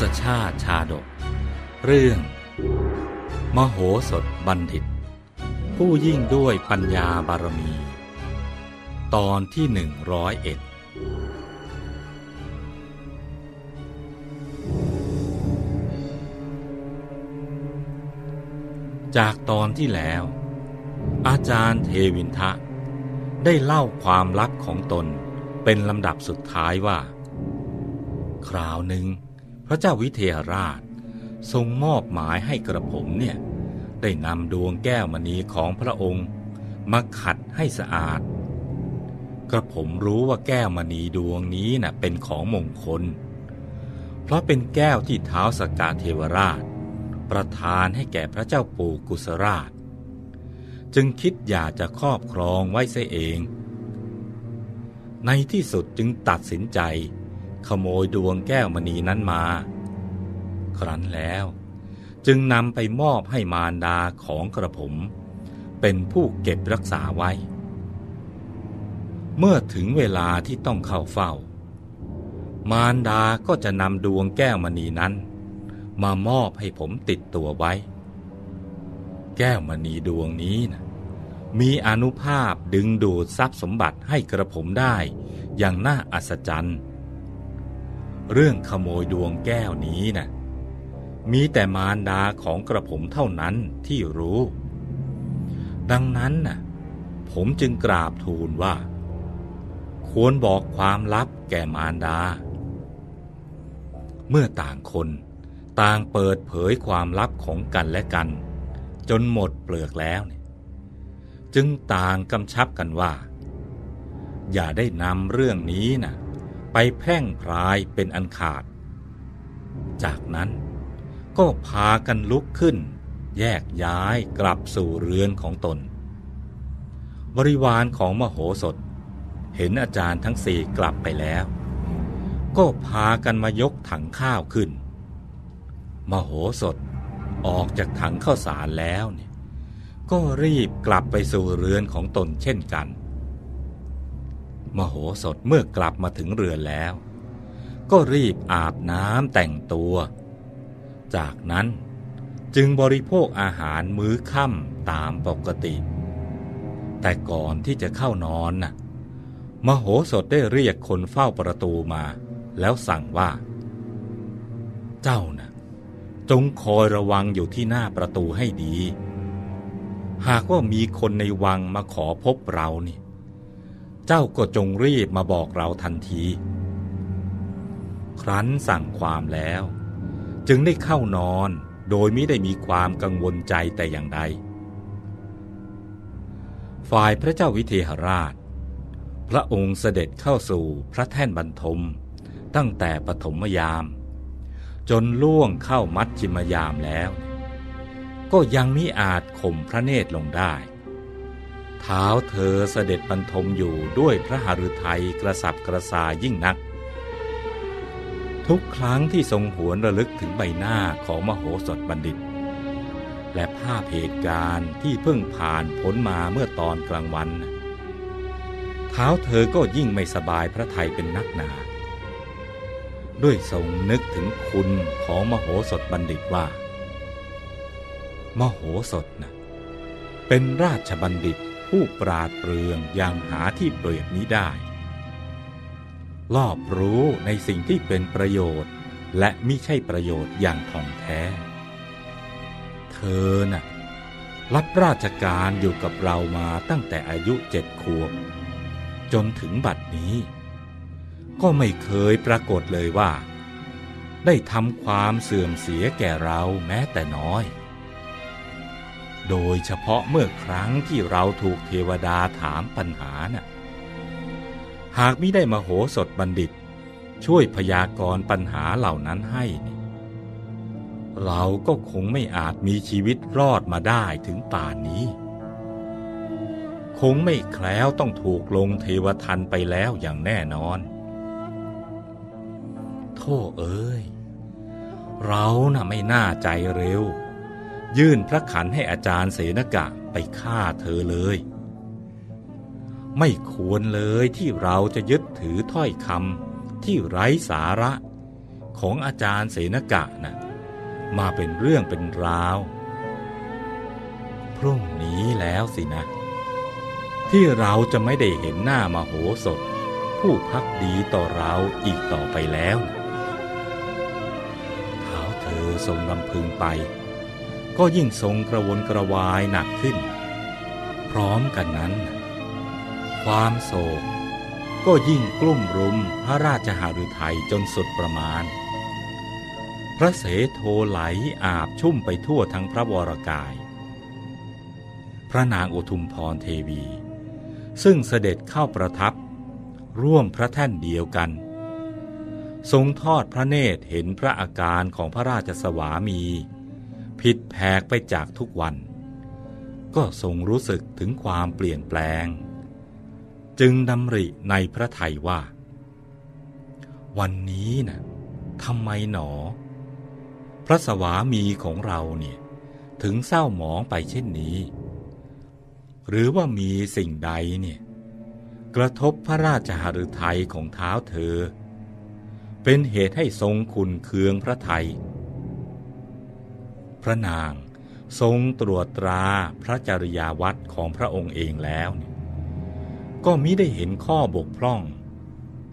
ศชาติชาดก เรื่อง มโหสถบัณฑิต ผู้ยิ่งด้วยปัญญาบารมี ตอนที่หนึ่งร้อยเอ็ดจากตอนที่แล้ว อาจารย์เทวินทะ ได้เล่าความลับของตนเป็นลำดับสุดท้ายว่า คราวหนึ่ง พระเจ้าวิเทหราช ทรงมอบหมายให้กระผมเนี่ยได้นำดวงแก้วมณีของพระองค์ มาขัดให้สะอาด กระผมรู้ว่าแก้วมณีดวงนี้น่ะเป็นของมงคล เพราะเป็นแก้วที่เท้าสกกาเทวราช ประทานให้แก่พระเจ้าปู่กุสราช จึงคิดอยากจะครอบครองไว้เสียเอง ในที่สุดจึงตัดสินใจ ขโมยดวงแก้วมณีนั้นมา ครั้นแล้วจึงนำไปมอบให้มารดาของกระผม เป็นผู้เก็บรักษาไว้ เมื่อถึงเวลาที่ต้องเข้าเฝ้า มารดาก็จะนำดวงแก้วมณีนั้น มามอบให้ผมติดตัวไว้ แก้วมณีดวงนี้นะมีอนุภาพดึงดูดทรัพย์สมบัติให้กระผมได้อย่างน่าอัศจรรย์ เรื่องขโมยดวงแก้วนี้นะ่ะมีแต่มารดาของกระผมเท่านั้นที่รู้ ดังนั้นน่ะผมจึงกราบทูลว่า ควรบอกความลับแก่มารดา เมื่อต่างคนต่างเปิดเผยความลับของกันและกัน จนหมดเปลือกแล้วเนี่ยจึงต่างกำชับกันว่า อย่าได้นำเรื่องนี้นะ ไปแพร่งพรายเป็นอันขาด จากนั้นก็พากันลุกขึ้น แยกย้ายกลับสู่เรือนของตน บริวารของมโหสถ เห็นอาจารย์ทั้งสี่กลับไปแล้ว ก็พากันมายกถังข้าวขึ้น มโหสถออกจากถังข้าวสารแล้วเนี่ยก็รีบกลับไปสู่เรือนของตนเช่นกัน มโหสถเมื่อกลับมาถึงเรือนแล้ว ก็รีบอาบน้ำแต่งตัว จากนั้นจึงบริโภคอาหารมื้อค่ำตามปกติ แต่ก่อนที่จะเข้านอนน่ะมโหสถได้เรียกคนเฝ้าประตูมา แล้วสั่งว่า เจ้าน่ะ จงคอยระวังอยู่ที่หน้าประตูให้ดี หากว่ามีคนในวังมาขอพบเรานี่ เจ้าก็จงรีบมาบอกเราทันที ครั้นสั่งความแล้ว จึงได้เข้านอนโดยไม่ได้มีความกังวลใจแต่อย่างใด ฝ่ายพระเจ้าวิเทหราช พระองค์เสด็จเข้าสู่พระแท่นบรรทม ตั้งแต่ปฐมยาม จนล่วงเข้ามัดจิมยามแล้ว ก็ยังมิอาจข่มพระเนตรลงได้ เท้าเธอเสด็จบรรทมอยู่ด้วยพระหฤทัยกระสับกระสายยิ่งนัก ทุกครั้งที่ทรงหวนระลึกถึงใบหน้าของมโหสถบัณฑิต และภาพเหตุการณ์ที่เพิ่งผ่านพ้นมาเมื่อตอนกลางวัน เท้าเธอก็ยิ่งไม่สบายพระทัยเป็นนักหนา ด้วยทรงนึกถึงคุณของมโหสถบัณฑิตว่า มโหสถนะเป็นราชบัณฑิต ผู้ปราดเปรื่องอย่างหาที่เปรียบนี้ได้ รอบรู้ในสิ่งที่เป็นประโยชน์ และมิใช่ประโยชน์อย่างท่องแท้ เธอน่ะ รับราชการอยู่กับเรามาตั้งแต่อายุเจ็ดขวบ จนถึงบัดนี้ ก็ไม่เคยปรากฏเลยว่า ได้ทำความเสื่อมเสียแก่เราแม้แต่น้อย โดยเฉพาะเมื่อครั้งที่เราถูกเทวดาถามปัญหาน่ะ หากมิได้มาโหสถบัณฑิต ช่วยพยากรณ์ปัญหาเหล่านั้นให้ เราก็คงไม่อาจมีชีวิตรอดมาได้ถึงป่านนี้ คงไม่แคล้วต้องถูกลงเทวทันไปแล้วอย่างแน่นอน โท่เอ้ย เราน่ะไม่น่าใจเร็ว ยื่นพระขันให้อาจารย์เสนกะไปฆ่าเธอเลย ไม่ควรเลยที่เราจะยึดถือถ้อยคำที่ไร้สาระของอาจารย์เสนกะนะมาเป็นเรื่องเป็นราว พรุ่งนี้แล้วสินะ ที่เราจะไม่ได้เห็นหน้ามาโหสถ ผู้พักดีต่อเราอีกต่อไปแล้ว เท้าเธอทรงรำพึงไป ก็ยิ่งทรงกระวนกระวายหนักขึ้น พร้อมกันนั้น ความโศก ก็ยิ่งกลุ่มรุมพระราชหฤทัยจนสุดประมาณ พระเสโทไหลอาบชุ่มไปทั่วทั้งพระวรกาย พระนางอุทุมพรเทวี ซึ่งเสด็จเข้าประทับ ร่วมพระแท่นเดียวกัน ทรงทอดพระเนตรเห็นพระอาการของพระราชสวามี ผิดแผกไปจากทุกวัน ก็ทรงรู้สึกถึงความเปลี่ยนแปลง จึงดำริในพระไทยว่า วันนี้นะ่ะทำไมหนอ พระสวามีของเราเนี่ยถึงเศร้าหมองไปเช่นนี้ หรือว่ามีสิ่งใดเนี่ยกระทบพระราชหฤทัยของเท้าเธอ เป็นเหตุให้ทรงขุนเคืองพระไทย พระนาง ทรงตรวจตราพระจริยาวัดของพระองค์เองแล้ว ก็มิได้เห็นข้อบกพร่อง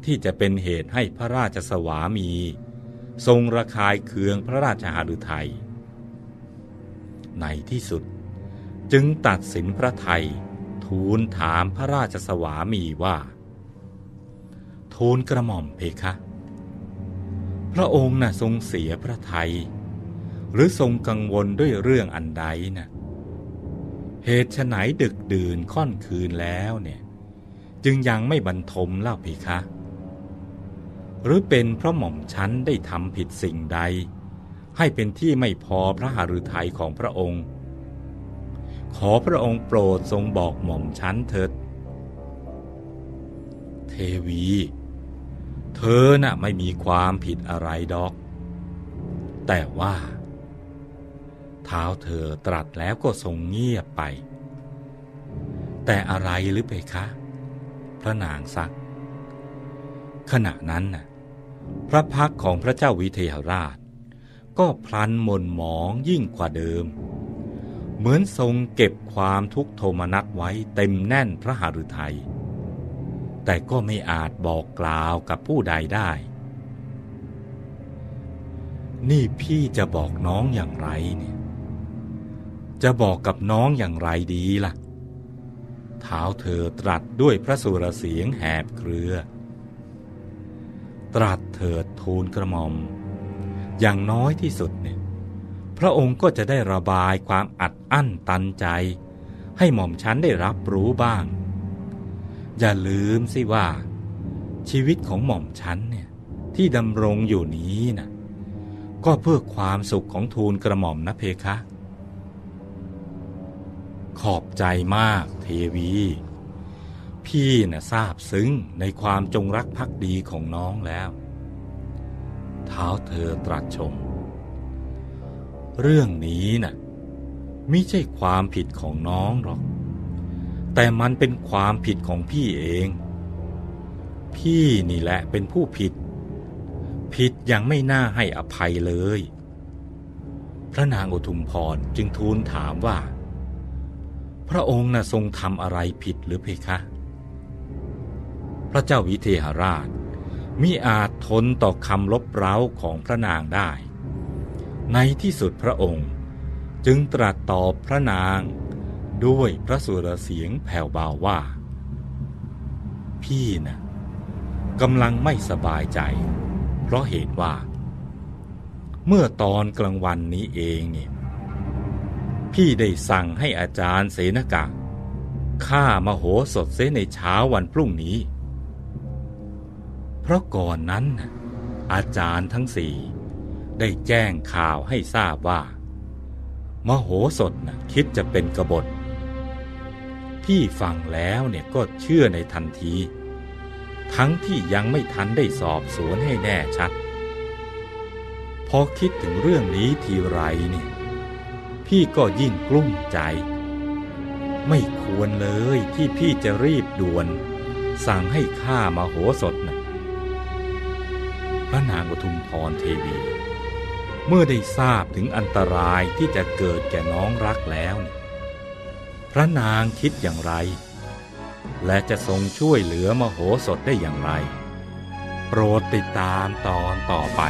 ที่จะเป็นเหตุให้พระราชสวามี ทรงระคายเคืองพระราชหฤทัยในที่สุดจึงตัดสินพระไทย ทูลถามพระราชสวามีว่า ทูลกระหม่อมเพคะ พระองค์น่ะทรงเสียพระไทย หรือทรงกังวลด้วยเรื่องอันใดนะ่ะเหตุไฉนดึกดื่นค่อนคืนแล้วเนี่ย จึงยังไม่บรรทมเล่าเพคะหรือเป็นเพราะหม่อมชั้นได้ทำผิดสิ่งใด ให้เป็นที่ไม่พอพระหฤทัยของพระองค์ ขอพระองค์โปรดทรงบอกหม่อมชั้นเถิด เทวี เธอน่ะไม่มีความผิดอะไรดอก แต่ว่า เท้าเธอตรัสแล้วก็ทรงเงียบไป แต่อะไรหรือไปคะ พระนางซัก ขณะนั้นน่ะพระพักของพระเจ้าวิเทหราช ก็พลันหม่นหมองยิ่งกว่าเดิม เหมือนทรงเก็บความทุกโทมนัสไว้เต็มแน่นพระหฤทัยแต่ก็ไม่อาจบอกกล่าวกับผู้ใดได้ นี่พี่จะบอกน้องอย่างไรเนี่ย จะบอกกับน้องอย่างไรดีล่ะ เท้าเธอตรัสด้วยพระสุรเสียงแหบเครือ ตรัสเถิดทูลกระหม่อม อย่างน้อยที่สุดเนี่ย พระองค์ก็จะได้ระบายความอัดอั้นตันใจ ให้หม่อมฉันได้รับรู้บ้าง อย่าลืมสิว่า ชีวิตของหม่อมฉันเนี่ยที่ดำรงอยู่นี้นะก็เพื่อความสุขของทูลกระหม่อมนะเพคะ ขอบใจมากเทวี พี่น่ะทราบซึ้งในความจงรักภักดีของน้องแล้ว เท้าเธอตรัสชม เรื่องนี้น่ะไม่ใช่ความผิดของน้องหรอก แต่มันเป็นความผิดของพี่เอง พี่นี่แหละเป็นผู้ผิด ผิดยังไม่น่าให้อภัยเลย พระนางอุทุมพรจึงทูลถามว่า ระองค์น่ะทรงทำอะไรผิดหรือเพคะ พระเจ้าวิเทหราชมิอาจทนต่อคำลบเร้าของพระนางได้ ในที่สุดพระองค์จึงตรัสตอบพระนางด้วยพระสุรเสียงแผ่วเบาว่า พี่นะ่ะกำลังไม่สบายใจ เพราะเหตุว่า เมื่อตอนกลางวันนี้เองเนี่ย พี่ได้สั่งให้อาจารย์เสนกะฆ่ามโหสถเสในเช้าวันพรุ่งนี้ เพราะก่อนนั้น อาจารย์ทั้งสี่ได้แจ้งข่าวให้ทราบว่า มโหสถนะคิดจะเป็นกบฏ พี่ฟังแล้วเนี่ยก็เชื่อในทันที ทั้งที่ยังไม่ทันได้สอบสวนให้แน่ชัด พอคิดถึงเรื่องนี้ทีไรเนี่ย พี่ก็ยิ่งกลุ้มใจ ไม่ควรเลยที่พี่จะรีบด่วน สั่งให้ฆ่ามาโหสถนะพระนางปทุมพรเทวี เมื่อได้ทราบถึงอันตรายที่จะเกิดแก่น้องรักแล้ว พระนางคิดอย่างไร และจะทรงช่วยเหลือมโหสถได้อย่างไร โปรดติดตามตอนต่อไป